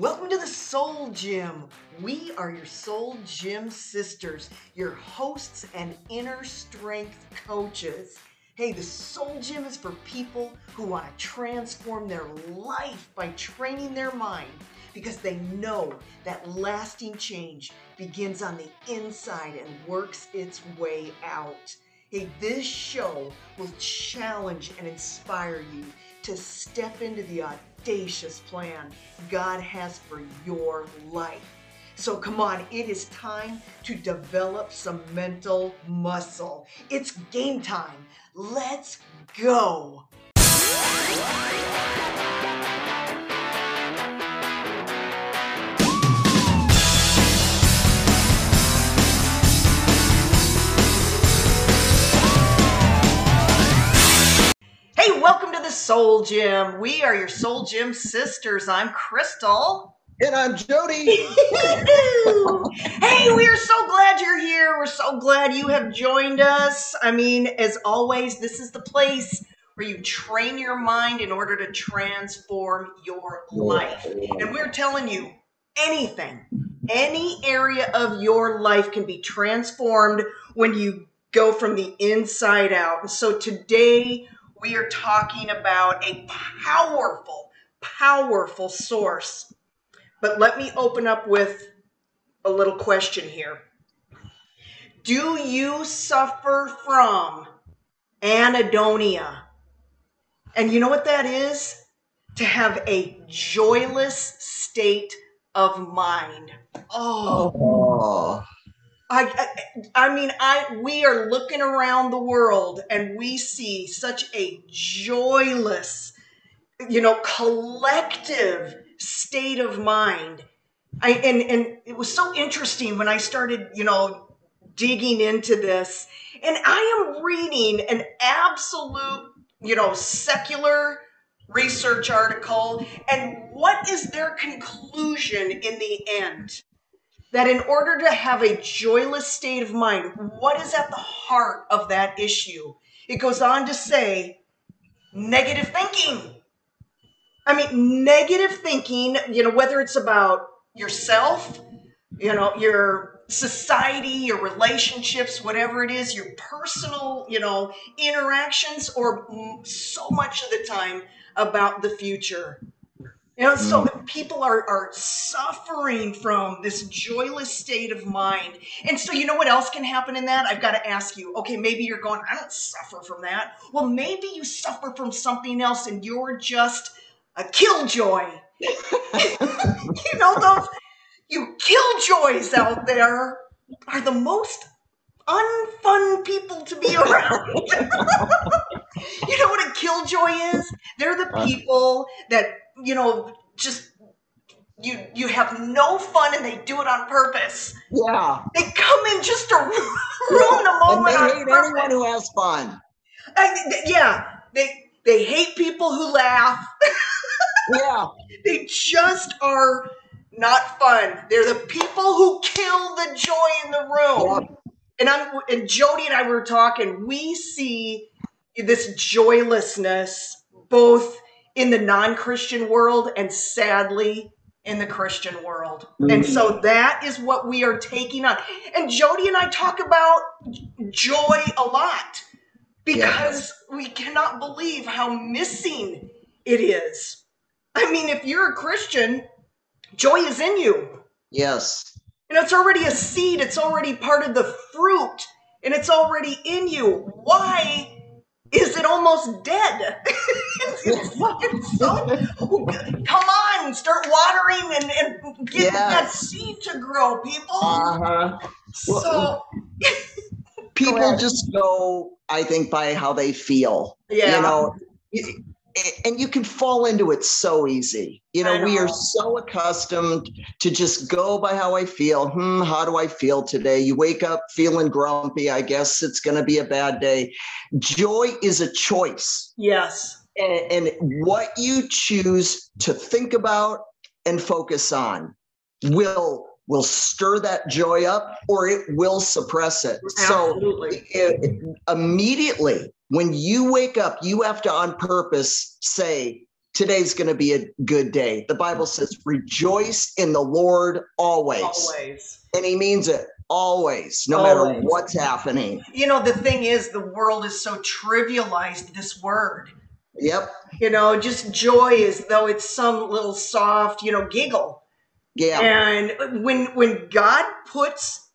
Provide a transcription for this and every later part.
Welcome to the Soul Gym. We are your Soul Gym sisters, your hosts and inner strength coaches. Hey, the Soul Gym is for people who want to transform their life by training their mind because they know that lasting change begins on the inside and works its way out. Hey, this show will challenge and inspire you to step into the audacious plan God has for your life. So come on, it is time to develop some mental muscle. It's game time. Let's go. Hey, welcome to the Soul Gym. We are your Soul Gym sisters. I'm Crystal. And I'm Jody. hey, we are so glad you're here. We're so glad you have joined us. I mean, as always, this is the place where you train your mind in order to transform your life. And we're telling you anything, any area of your life can be transformed when you go from the inside out. And so today we are talking about a powerful, powerful source. But let me open up with a little question here. Do you suffer from anhedonia? And you know what that is? To have a joyless state of mind. Oh, Oh, I, I, mean, I we are looking around the world and we see such a joyless, you know, collective state of mind. I and and it was so interesting when I started, you know, digging into this. And I am reading an absolute, you know, secular research article. And what is their conclusion in the end? That in order to have a joyless state of mind, what is at the heart of that issue? It goes on to say negative thinking. I mean, negative thinking, you know, whether it's about yourself, you know, your society, your relationships, whatever it is, your personal, you know, interactions, or so much of the time about the future. You know, so mm. people are, are suffering from this joyless state of mind. And so, you know what else can happen in that? I've got to ask you, okay, maybe you're going, I don't suffer from that. Well, maybe you suffer from something else and you're just a killjoy. you know, those you killjoys out there are the most unfun people to be around. you know what a killjoy is? They're the people that, you know, just you you have no fun and they do it on purpose. yeah. They come in just to ruin a And moment they hate purpose. anyone who has fun. I- yeah, they they hate people who laugh. Yeah. They just are not fun. They're the people who kill the joy in the room. Yep. And I'm and Jody and I were talking. We see this joylessness both in the non-Christian world and sadly in the Christian world. Mm. And so that is what we are taking on. And Jody and I talk about joy a lot because we cannot believe how missing it is. I mean, if you're a Christian, joy is in you. Yes. And it's already a seed, it's already part of the fruit, and it's already in you. Why is it almost dead? it's, so, come on, start watering and, and get that seed to grow, people. Uh-huh. so, People just go, I think, by how they feel. yeah. You know, and you can fall into it so easy. You know, we are so accustomed to just go by how I feel. Hmm, how do I feel today? You wake up feeling grumpy. I guess it's going to be a bad day. Joy is a choice. yes. and, and what you choose to think about and focus on will will stir that joy up or it will suppress it so Absolutely. i- immediately when you wake up you have to on purpose say today's going to be a good day. The Bible says, rejoice in the Lord always. Always. And he means it always, no Always. matter what's happening. You know, the thing is, the world is so trivialized this word. Yep. You know, just joy as though it's some little soft, you know, giggle. Yeah. And when when God puts,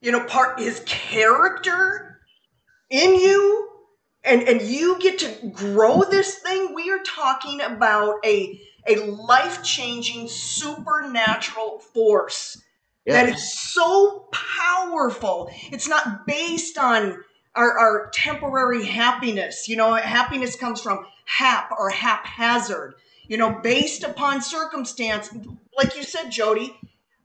you know, part his character in you and and you get to grow this thing, we are talking about a a life-changing supernatural force that Yeah. is so powerful. It's not based on our, our temporary happiness. You know, happiness comes from hap or haphazard, you know, based upon circumstance. Like you said, Jody,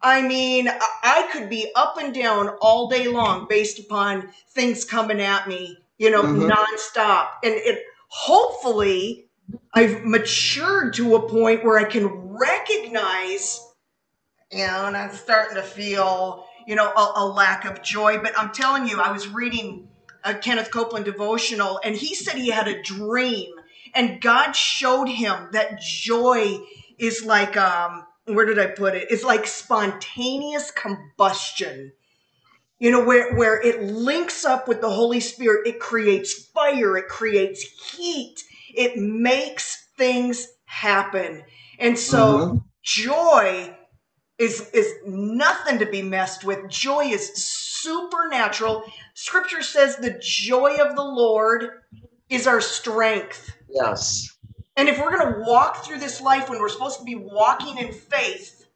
I mean, I- could be up and down all day long based upon things coming at me, you know, Mhm. nonstop. And it hopefully I've matured to a point where I can recognize you know, and I'm starting to feel, you know, a, a lack of joy. But I'm telling you, I was reading a Kenneth Copeland devotional, and he said he had a dream, and God showed him that joy is like, um, where did I put it? It's like spontaneous combustion. You know, where, where it links up with the Holy Spirit, it creates fire, it creates heat, it makes things happen. And so, Mhm. joy is is nothing to be messed with joy is supernatural scripture says the joy of the lord is our strength Yes. And if we're going to walk through this life when we're supposed to be walking in faith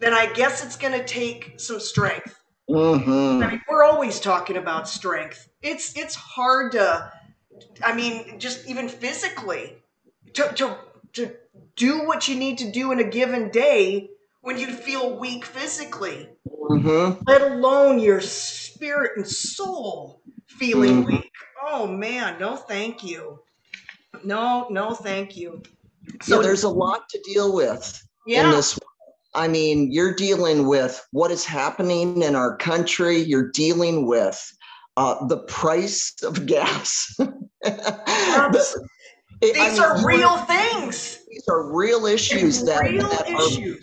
then i guess it's going to take some strength hmm I mean, we're always talking about strength. It's it's hard to, I mean, just even physically, to to to do what you need to do in a given day when you feel weak physically, hmm let alone your spirit and soul feeling Mhm. weak. Oh man, no, thank you. No, no, thank you. So So there's a lot to deal with in yeah, this. I mean, you're dealing with what is happening in our country. You're dealing with uh, the price of gas. The- I these mean, are real things. These are real issues that, real that are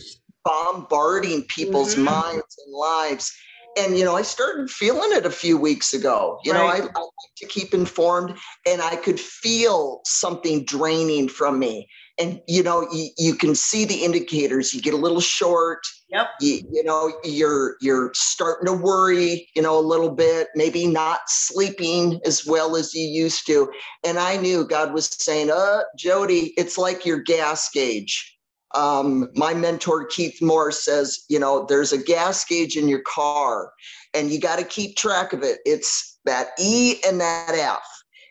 bombarding people's Mhm. minds and lives. And, you know, I started feeling it a few weeks ago. You know, I, I like to keep informed and I could feel something draining from me. And, you know, you, you can see the indicators. You get a little short. Yep. You, you know, you're you're starting to worry, you know, a little bit, maybe not sleeping as well as you used to. And I knew God was saying, uh, Jody, it's like your gas gauge um, my mentor Keith Moore says, you know, there's a gas gauge in your car, and you got to keep track of it. It's that E and that F,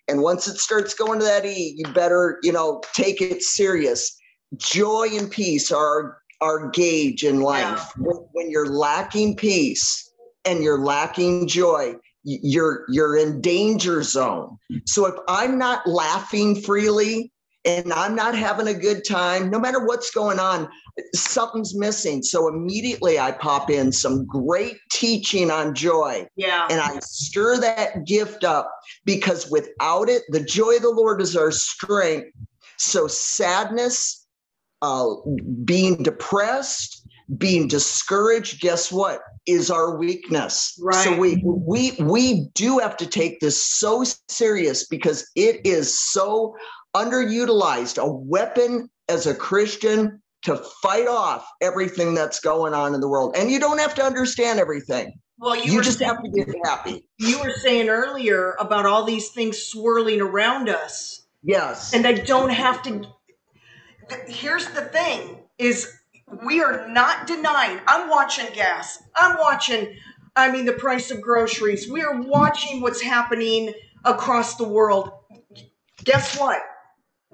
and once it starts going to that E, you better, you know, take it serious. Joy and peace are our gauge in life. When, when you're lacking peace and you're lacking joy, you're you're in danger zone. So if I'm not laughing freely, and I'm not having a good time, no matter what's going on, something's missing. So immediately I pop in some great teaching on joy Yeah. and I stir that gift up because without it, the joy of the Lord is our strength. So sadness, uh, being depressed, being discouraged, guess what? Is our weakness. So we we we do have to take this so serious because it is so underutilized, a weapon as a Christian to fight off everything that's going on in the world. And you don't have to understand everything. Well, you, You just saying, have to get happy. you were saying earlier about all these things swirling around us, Yes. and I don't have to. Here's the thing: is we are not denying. I'm watching gas. I'm watching. I mean, the price of groceries. We are watching what's happening across the world. Guess what?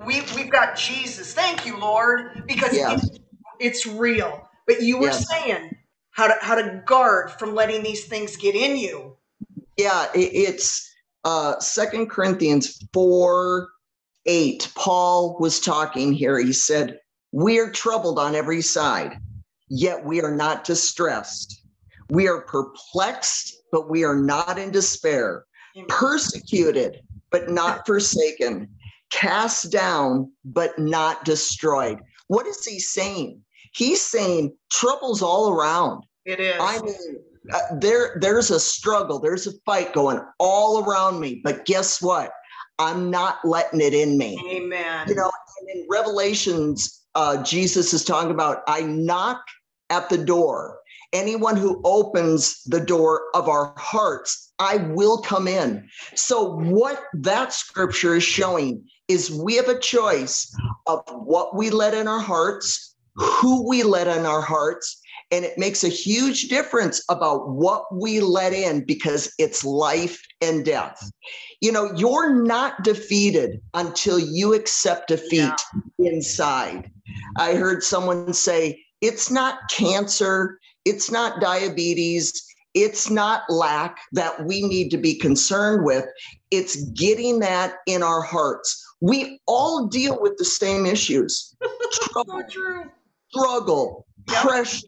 We we've got Jesus. Thank you, Lord, because Yes. it's, it's real. But you were Yes. saying how to how to guard from letting these things get in you. Yeah, it, it's uh Second Corinthians 4 8. Paul was talking here. He said, We are troubled on every side, yet we are not distressed. We are perplexed, but we are not in despair. Persecuted, but not forsaken. Cast down, but not destroyed. What is he saying? He's saying trouble's all around. It is. I mean, uh, there there's a struggle, there's a fight going all around me, but guess what? I'm not letting it in me. Amen. You know, in Revelations, uh, Jesus is talking about I knock at the door. Anyone who opens the door of our hearts, I will come in. So, what that scripture is showing is we have a choice of what we let in our hearts, who we let in our hearts, and it makes a huge difference about what we let in because it's life and death. You know, you're not defeated until you accept defeat yeah. inside. I heard someone say, it's not cancer, it's not diabetes, it's not lack that we need to be concerned with. It's getting that in our hearts. We all deal with the same issues trouble, so struggle, yep. pressure,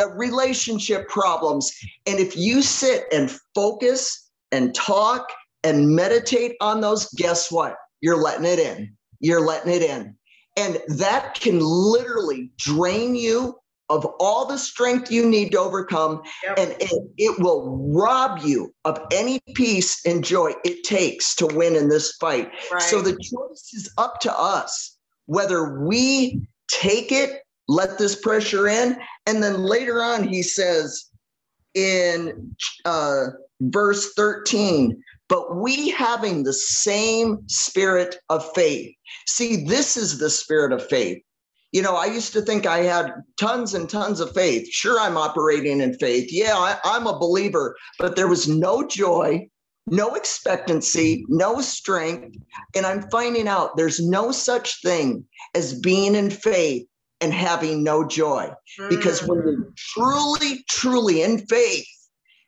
uh, relationship problems. And if you sit and focus and talk and meditate on those, guess what? You're letting it in. You're letting it in. And that can literally drain you of all the strength you need to overcome. Yep. And it, it will rob you of any peace and joy it takes to win in this fight. Right. So the choice is up to us whether we take it let this pressure in. And then later on, he says in uh, verse 13, but we having the same spirit of faith. See, this is the spirit of faith. You know, I used to think I had tons and tons of faith. Sure, I'm operating in faith. Yeah, I, I'm a believer, but there was no joy, no expectancy, no strength. And I'm finding out there's no such thing as being in faith and having no joy. Because when you're mm. truly, truly in faith,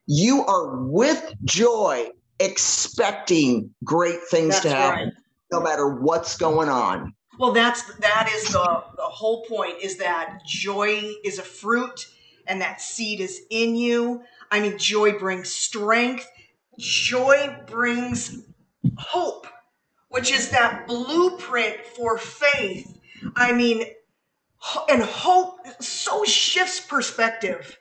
you are with joy, expecting great things that's to happen, right. no matter what's going on. Well, that's that is the the whole point is that joy is a fruit and that seed is in you. I mean, joy brings strength. Joy brings hope, which is that blueprint for faith. I mean, and hope so shifts perspective.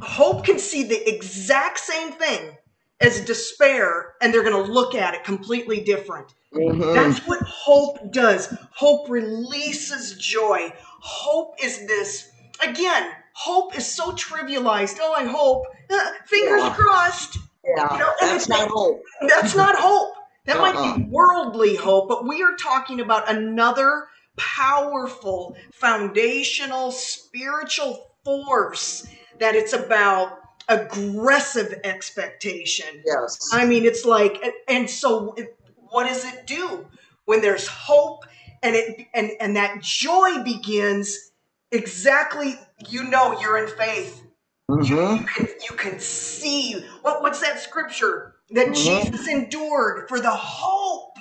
Hope can see the exact same thing as despair, and they're going to look at it completely different. Mm-hmm. That's what hope does. Hope releases joy. Hope is this, again, hope is so trivialized. Oh, I hope. Uh, fingers yeah. crossed. Yeah, you know, that's not hope. That's not hope. That uh-uh. might be worldly hope, but we are talking about another powerful, foundational, spiritual force that it's about aggressive expectation. Yes. I mean, it's like, and so what does it do when there's hope and it and and that joy begins exactly? You know, you're in faith. Mm-hmm. You, you, can you can see what what's that scripture that mm-hmm. Jesus endured for the hope.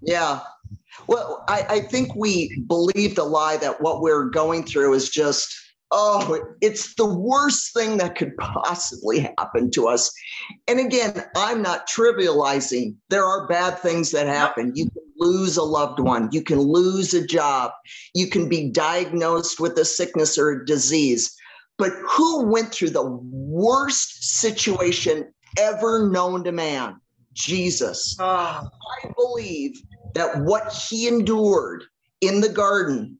Yeah. Well, I, I think we believe the lie that what we're going through is just, oh, it's the worst thing that could possibly happen to us. And again, I'm not trivializing. There are bad things that happen. You can lose a loved one, you can lose a job, you can be diagnosed with a sickness or a disease. But who went through the worst situation ever known to man? Jesus. Oh. I believe that what he endured in the garden,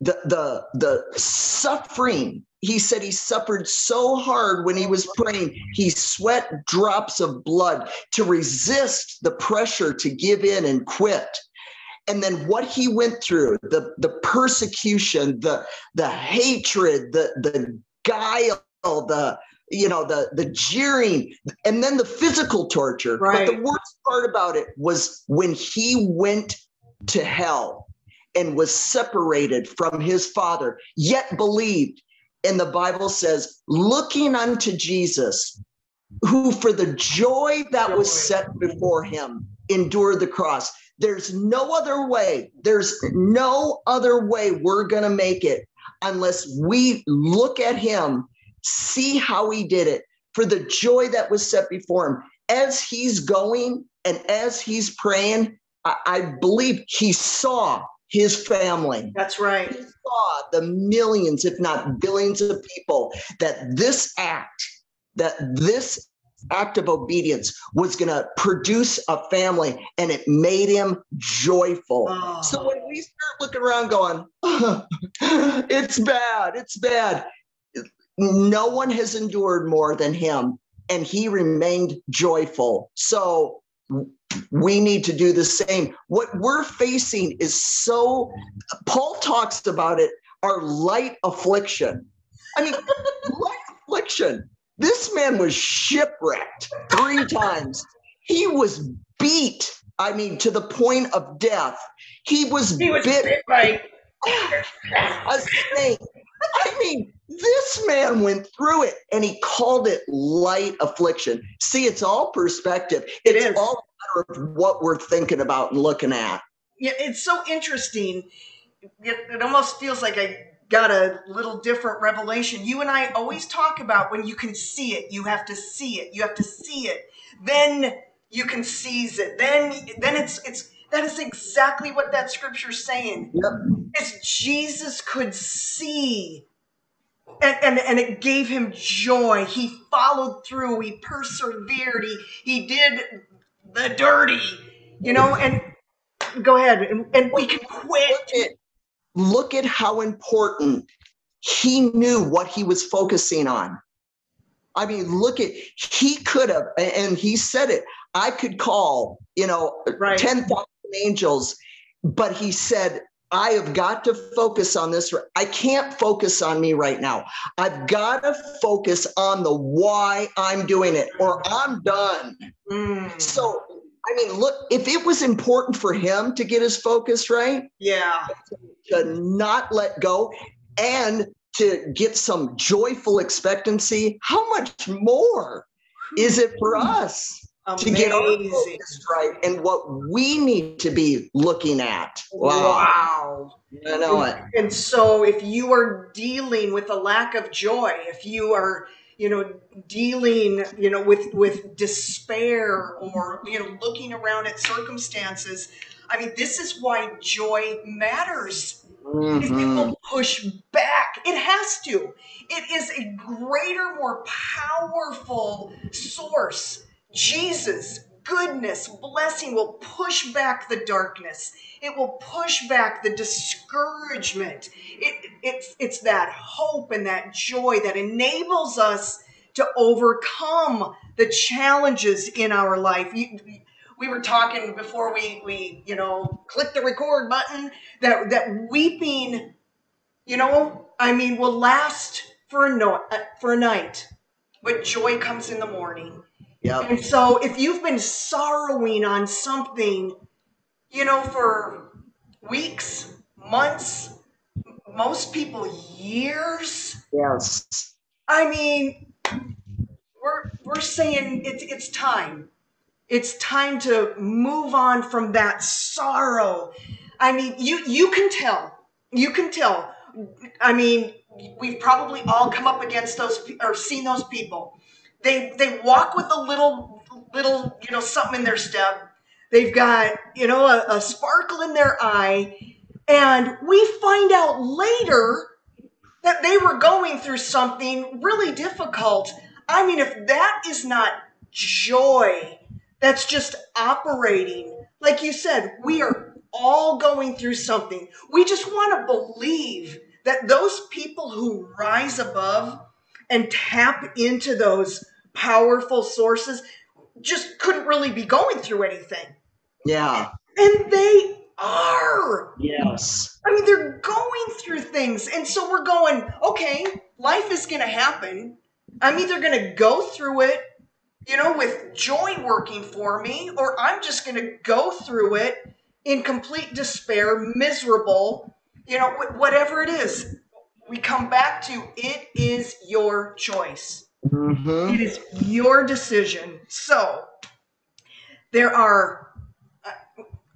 the the the suffering, he said he suffered so hard when he was praying, he sweat drops of blood to resist the pressure to give in and quit. And then what he went through, the the persecution, the the hatred, the the guile, the you know the the jeering and then the physical torture right. but the worst part about it was when he went to hell and was separated from his father yet believed and the bible says looking unto jesus who for the joy that was set before him endured the cross there's no other way there's no other way we're going to make it unless we look at him see how he did it for the joy that was set before him. As he's going and as he's praying, I, I believe he saw his family. That's right. He saw the millions, if not billions of people that this act, that this act of obedience was going to produce a family and it made him joyful. Oh. So when we start looking around going, oh, it's bad, it's bad, no one has endured more than him and he remained joyful. So we need to do the same. What we're facing is so, Paul talks about it, our light affliction. I mean, light affliction. This man was shipwrecked three times. He was beat, I mean, to the point of death. He was, he was bit, bit by a snake. I mean, this man went through it and he called it light affliction. See, it's all perspective. It's it all a matter of what we're thinking about and looking at. Yeah, it's so interesting. It, it almost feels like I got a little different revelation. You and I always talk about when you can see it, you have to see it. You have to see it. Then you can seize it. Then then it's it's that is exactly what that scripture's saying. Yep. It's Jesus could see and, and, and it gave him joy. He followed through. He persevered. He, he did the dirty, you know, and go ahead and, and we can quit. Look at, look at how important he knew what he was focusing on. I mean, look at, he could have, and he said it, I could call, you know, right. 10,000 angels, but he said, I have got to focus on this. I can't focus on me right now. I've got to focus on the why I'm doing it or I'm done. Mm. So, I mean, look, if it was important for him to get his focus right, yeah, to not let go and to get some joyful expectancy, how much more is it for us? Amazing. to get our focus right and what we need to be looking at. Wow. wow. I know it. And so if you are dealing with a lack of joy, if you are you know dealing you know with with despair or you know looking around at circumstances i mean this is why joy matters mm-hmm. it will push back it has to it is a greater more powerful source Jesus, goodness, blessing will push back the darkness. It will push back the discouragement. It, it's, it's that hope and that joy that enables us to overcome the challenges in our life. You, we were talking before we, we, you know, click the record button that, that weeping, you know, I mean, will last for a, no, uh, for a night, but joy comes in the morning. Yep. And so if you've been sorrowing on something, you know, for weeks, months, most people years. Yes. I mean, we're we're saying it's it's time. It's time to move on from that sorrow. I mean, you you can tell. You can tell. I mean, we've probably all come up against those or seen those people they they walk with a little little you know something in their step. They've got you know a, a sparkle in their eye, and we find out later that they were going through something really difficult. I mean, if that is not joy, that's just operating. Like you said, we are all going through something. We just want to believe that those people who rise above and tap into those powerful sources just couldn't really be going through anything. Yeah. And they are. Yes. I mean, they're going through things. And so we're going, okay, life is going to happen. I'm either going to go through it, you know, with joy working for me, or I'm just going to go through it in complete despair, miserable, you know, whatever it is we come back to it is your choice. Mm-hmm. It is your decision. So there are,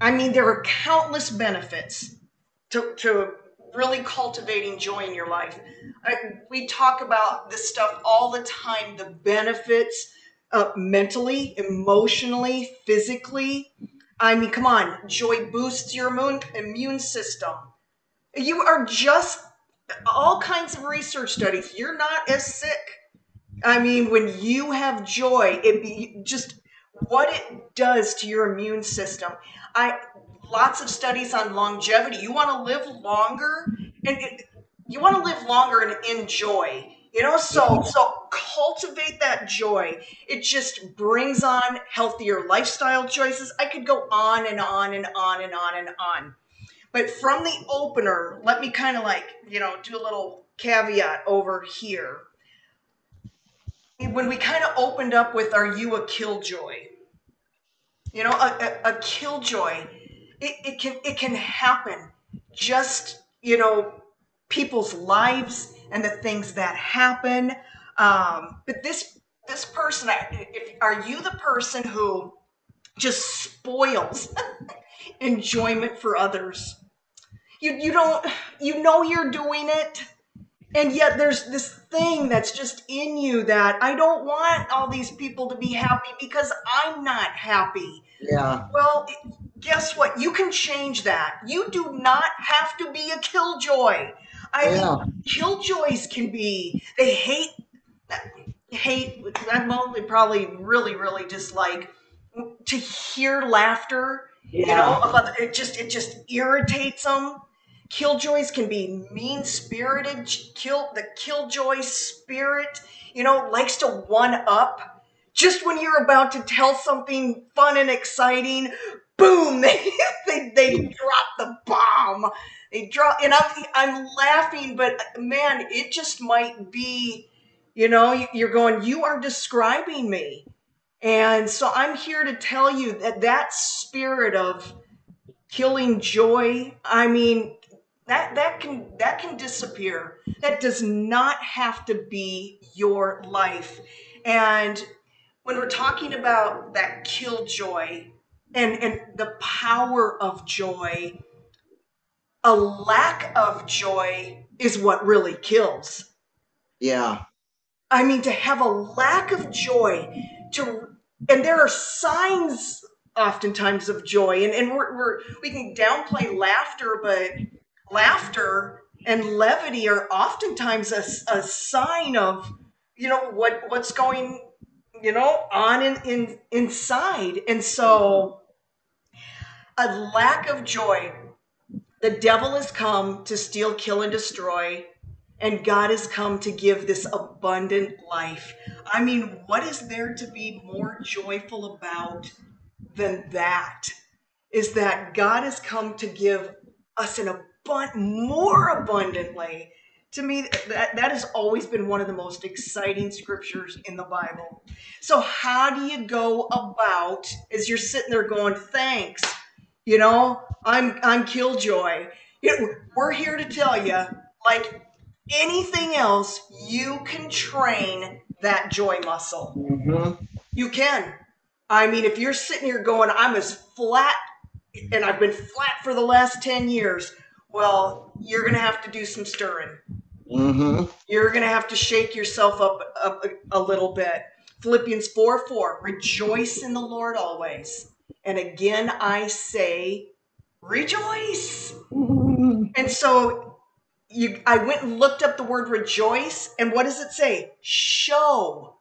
I mean, there are countless benefits to, to really cultivating joy in your life. I, we talk about this stuff all the time the benefits uh, mentally, emotionally, physically. I mean, come on, joy boosts your immune, immune system. You are just all kinds of research studies. You're not as sick. I mean, when you have joy, it be just what it does to your immune system. I lots of studies on longevity. You want to live longer, and it, you want to live longer and enjoy. You know, so so cultivate that joy. It just brings on healthier lifestyle choices. I could go on and on and on and on and on. But from the opener, let me kind of like, you know, do a little caveat over here. When we kind of opened up with Are you a killjoy? You know, a, a, a killjoy, it, it can it can happen. Just, you know, people's lives and the things that happen. Um, but this this person, if, are you the person who just spoils enjoyment for others? You you don't you know you're doing it, and yet there's this thing that's just in you that I don't want all these people to be happy because I'm not happy. Yeah. Well, guess what? You can change that. You do not have to be a killjoy. I yeah. mean, killjoys can be. They hate hate. I'm only probably really really dislike to hear laughter. Yeah. You know, about it just it just irritates them. Killjoys can be mean spirited. Kill the killjoy spirit. You know, likes to one up. Just when you're about to tell something fun and exciting, boom, they, they, they drop the bomb. They drop, and I'm, I'm laughing, but man, it just might be, you know, you're going, you are describing me. And so I'm here to tell you that that spirit of killing joy, I mean, that that can that can disappear. That does not have to be your life. And when we're talking about that kill joy, and and the power of joy a lack of joy is what really kills yeah i mean to have a lack of joy to and there are signs oftentimes of joy and, and we're, we're we can downplay laughter but laughter and levity are oftentimes a, a sign of you know what what's going you know on in, in inside and so a lack of joy. The devil has come to steal, kill, and destroy, and God has come to give this abundant life. I mean, what is there to be more joyful about than that? Is that God has come to give us an abundant, more abundantly. To me, that, that has always been one of the most exciting scriptures in the Bible. So, how do you go about as you're sitting there going, Thanks, you know, I'm I'm Killjoy. You know, we're here to tell you, like anything else, you can train that joy muscle. Mm-hmm. You can. I mean, if you're sitting here going, I'm as flat, and I've been flat for the last 10 years, well, you're going to have to do some stirring. Mm-hmm. You're going to have to shake yourself up, up a, a little bit. Philippians 4 4, rejoice in the Lord always. And again, I say, rejoice. and so you, I went and looked up the word rejoice. And what does it say? Show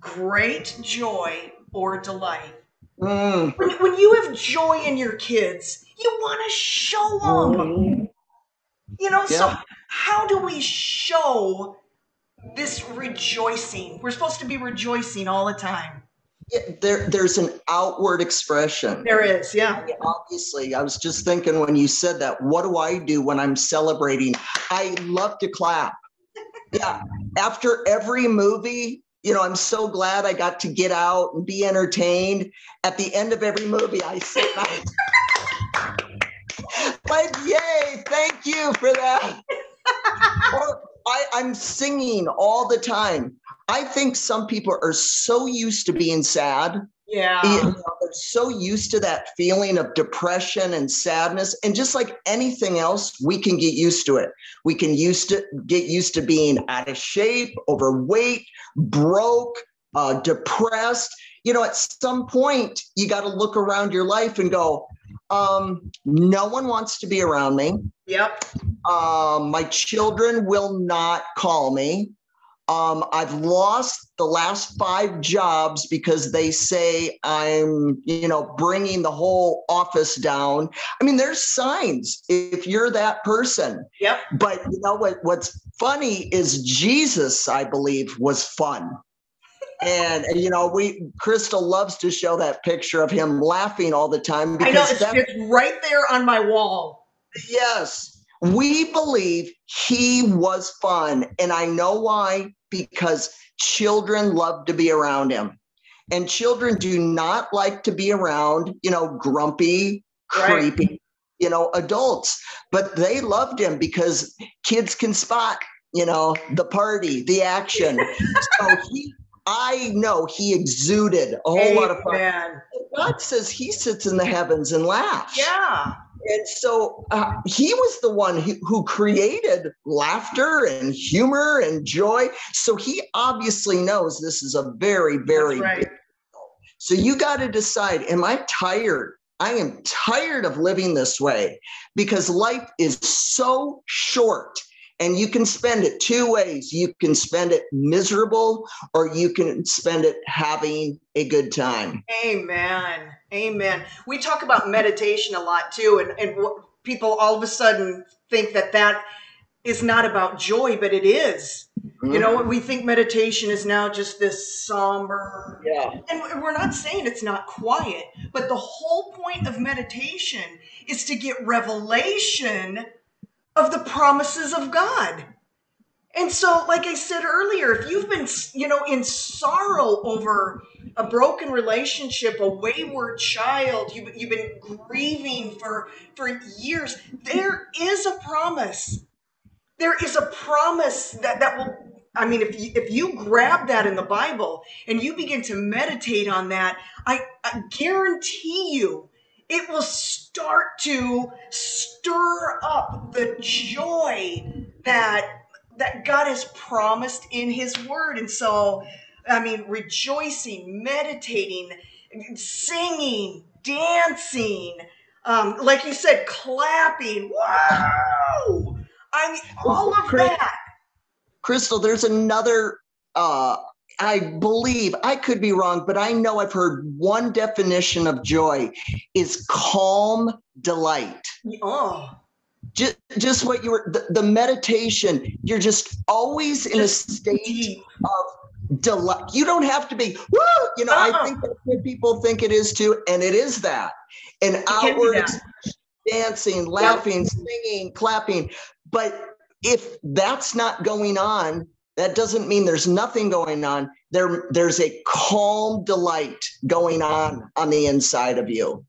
great joy or delight. Mm. When, when you have joy in your kids, you want to show them. Mm. You know, yeah. so how do we show this rejoicing? We're supposed to be rejoicing all the time. Yeah, there, there's an outward expression. There is, yeah. Obviously, I was just thinking when you said that, what do I do when I'm celebrating? I love to clap. yeah. After every movie, you know, I'm so glad I got to get out and be entertained. At the end of every movie, I sit like, yay, thank you for that. or I, I'm singing all the time. I think some people are so used to being sad. Yeah. You know, they're so used to that feeling of depression and sadness. And just like anything else, we can get used to it. We can used to get used to being out of shape, overweight, broke, uh, depressed. You know, at some point, you got to look around your life and go, um, no one wants to be around me. Yep. Um, my children will not call me. Um, I've lost the last five jobs because they say I'm, you know, bringing the whole office down. I mean, there's signs if you're that person. Yep. But you know what? What's funny is Jesus, I believe, was fun. And, and you know, we Crystal loves to show that picture of him laughing all the time I know because it's, that, it's right there on my wall. yes, we believe he was fun. And I know why, because children love to be around him. And children do not like to be around, you know, grumpy, Right. creepy, you know, adults. But they loved him because kids can spot, you know, the party, the action. so he, I know he exuded a whole lot of fun. God says he sits in the heavens and laughs. Yeah. And so uh, he was the one who, who created laughter and humor and joy. So he obviously knows this is a very, very right. big so you got to decide am I tired? I am tired of living this way because life is so short and you can spend it two ways. You can spend it miserable or you can spend it having a good time. Amen. Amen. We talk about meditation a lot too, and, and what people all of a sudden think that that is not about joy, but it is. You know, mm-hmm. we think meditation is now just this somber, Yeah. and we're not saying it's not quiet, but the whole point of meditation is to get revelation of the promises of God. And so, like I said earlier, if you've been, you know, in sorrow over a broken relationship, a wayward child, you've, you've been grieving for for years, there is a promise. There is a promise that that will. I mean, if you, if you grab that in the Bible and you begin to meditate on that, I, I guarantee you, it will start to stir up the joy that that God has promised in His Word. And so, I mean, rejoicing, meditating, singing, dancing, um, like you said, clapping. Wow! I mean, all of that. Crystal, there's another, uh, I believe, I could be wrong, but I know I've heard one definition of joy is calm delight. Oh, just just what you were the, the meditation you're just always in a state deep. of delight you don't have to be woo you know Uh-uh. i think that's what people think it is too and it is that an outward expression, dancing laughing singing clapping but if that's not going on that doesn't mean there's nothing going on. There there's a calm delight going on on the inside of you.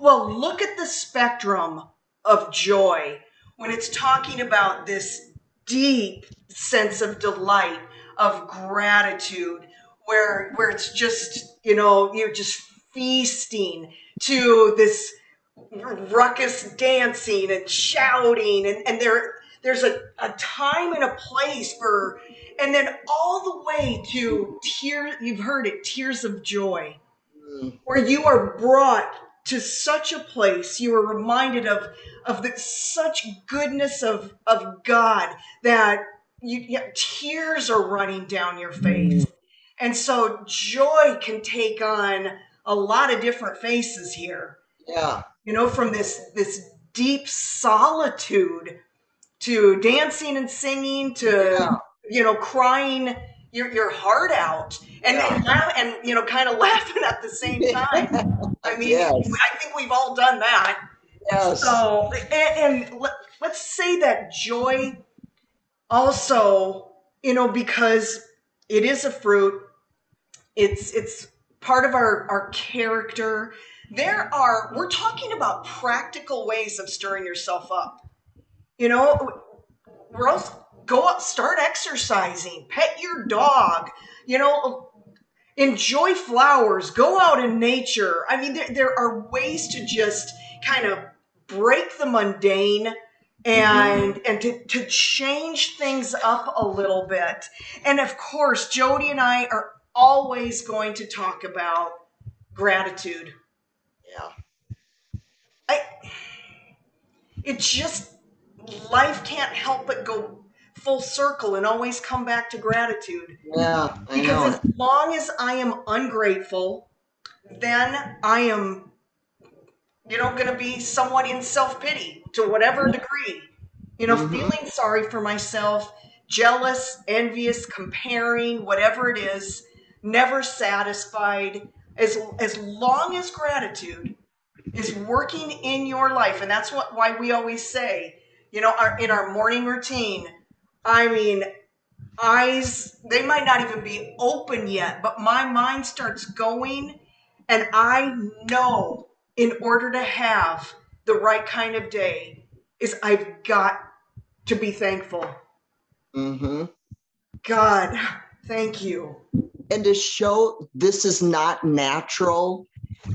Well, look at the spectrum of joy when it's talking about this deep sense of delight, of gratitude, where where it's just, you know, you're just feasting to this ruckus dancing and shouting. And, and there there's a, a time and a place for and then all the way to tears you've heard it tears of joy Mm. where you are brought to such a place you are reminded of of the such goodness of of god that you yeah, tears are running down your face and so joy can take on a lot of different faces here yeah you know from this this deep solitude to dancing and singing to Yeah. You know crying your, your heart out and Yeah. and, laugh, and you know kind of laughing at the same time. I mean Yes. i think we've all done that. Yes. So and, and let, let's say that joy also you know because it is a fruit it's it's part of our our character. There are we're talking about practical ways of stirring yourself up. You know we're also go out start exercising pet your dog you know enjoy flowers go out in nature i mean there, there are ways to just kind of break the mundane and and to, to change things up a little bit and of course jody and i are always going to talk about gratitude. Yeah. I it's just life can't help but go full circle and always come back to gratitude. Yeah, I Because know. as long as I am ungrateful, then I am, you know, going to be somewhat in self pity to whatever degree. You know, Mhm. feeling sorry for myself, jealous, envious, comparing, whatever it is, never satisfied. As as long as gratitude is working in your life, and that's what why we always say, you know, our, in our morning routine. I mean, eyes they might not even be open yet but my mind starts going and i know in order to have the right kind of day is i've got to be thankful. Mm-hmm. god thank you. And to show this is not natural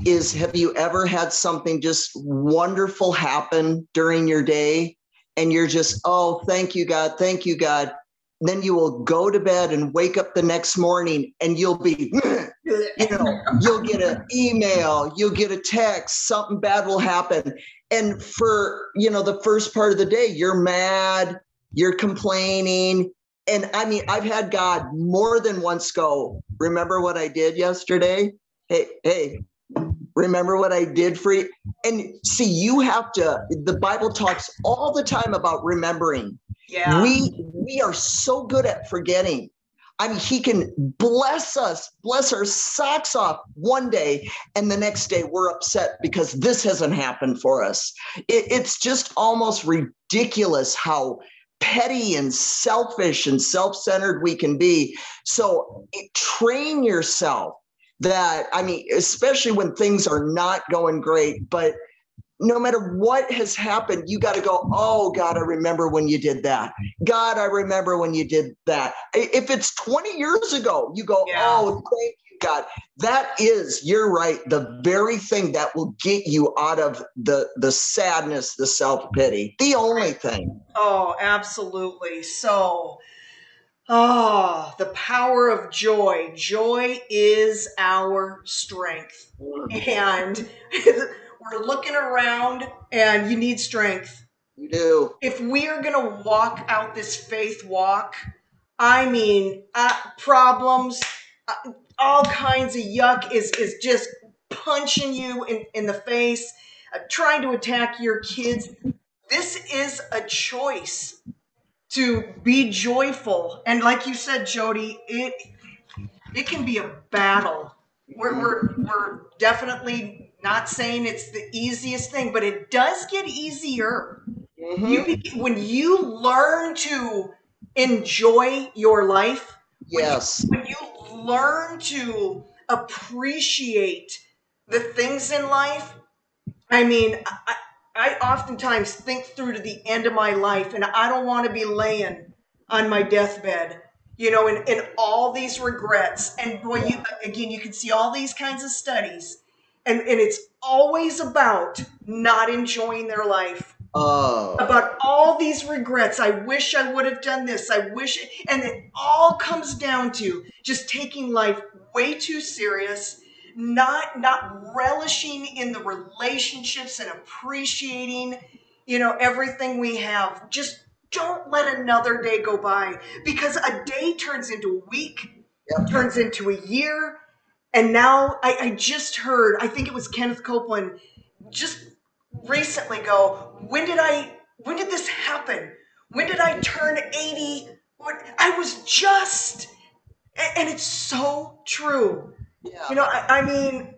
is have you ever had something just wonderful happen during your day and you're just, oh, thank you, God, thank you, God. Then you will go to bed and wake up the next morning and you'll be, you know, you'll get an email, you'll get a text, something bad will happen. And for, you know, the first part of the day, you're mad, you're complaining. And I mean, I've had God more than once go, remember what I did yesterday? Hey, hey, remember what I did for you? And see, you have to, the Bible talks all the time about remembering. Yeah. We we are so good at forgetting. I mean he can bless us bless our socks off one day and the next day we're upset because this hasn't happened for us. It, it's just almost ridiculous how petty and selfish and self-centered we can be. So it- train yourself that i mean especially when things are not going great but no matter what has happened, you got to go, oh, God, I remember when you did that. God, I remember when you did that. If it's 20 years ago, you go, Yeah. oh, thank you, God. That is, you're right, the very thing that will get you out of the, the sadness, the self pity. The only thing. oh absolutely so oh the power of joy joy is our strength and we're looking around and you need strength You do. if we are going to walk out this faith walk, I mean, uh, problems, uh, all kinds of yuck is is just punching you in, in the face, uh, trying to attack your kids. This is a choice to be joyful, and like you said, Jody, it it can be a battle. We're, we're, we're definitely not saying it's the easiest thing, but it does get easier Mhm. you be, when you learn to enjoy your life Yes. when you learn to appreciate the things in life i mean I, I oftentimes think through to the end of my life and i don't want to be laying on my deathbed you know and, and all these regrets and boy you again you can see all these kinds of studies and, and it's always about not enjoying their life Oh, about all these regrets. I wish I would have done this. I wish, and it all comes down to just taking life way too serious, not not relishing in the relationships and appreciating, you know, everything we have. Just don't let another day go by because a day turns into a week, Yep. turns into a year, and now I, I just heard. I think it was Kenneth Copeland just recently go when did i when did this happen when did i turn 80 what i was just and it's so true yeah. you know I, I mean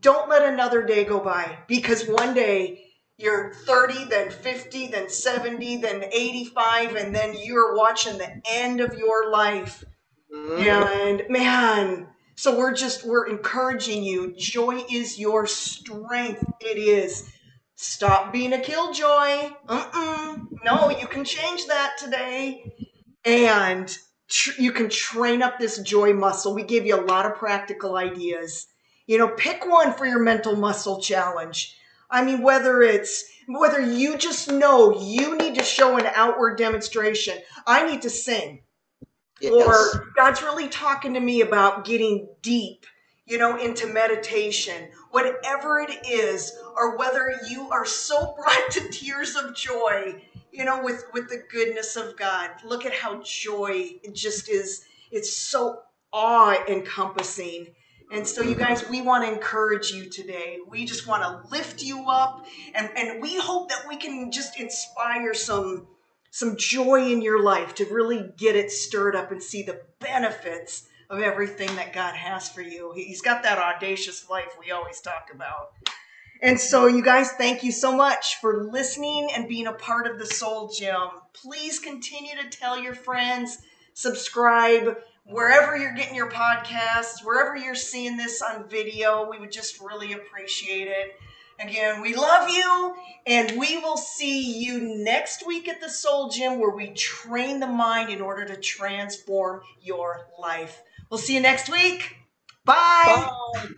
don't let another day go by because one day you're 30 then 50 then 70 then 85 and then you're watching the end of your life Mhm. and man, so we're just we're encouraging you. Joy is your strength. It is. Stop being a killjoy. Mm-mm. No, you can change that today, and tr- you can train up this joy muscle. We gave you a lot of practical ideas. You know, pick one for your mental muscle challenge. I mean, whether it's whether you just know you need to show an outward demonstration. I need to sing. Yes. or God's really talking to me about getting deep, you know, into meditation, whatever it is, or whether you are so brought to tears of joy, you know, with with the goodness of God. Look at how joy it just is. It's so awe encompassing. And so, you guys, we want to encourage you today. We just want to lift you up, and, and we hope that we can just inspire some some joy in your life to really get it stirred up and see the benefits of everything that God has for you. He's got that audacious life we always talk about. And so, you guys, thank you so much for listening and being a part of the Soul Gym. Please continue to tell your friends, subscribe wherever you're getting your podcasts, wherever you're seeing this on video. We would just really appreciate it. Again, we love you, and we will see you next week at the Soul Gym where we train the mind in order to transform your life. We'll see you next week. Bye. Bye.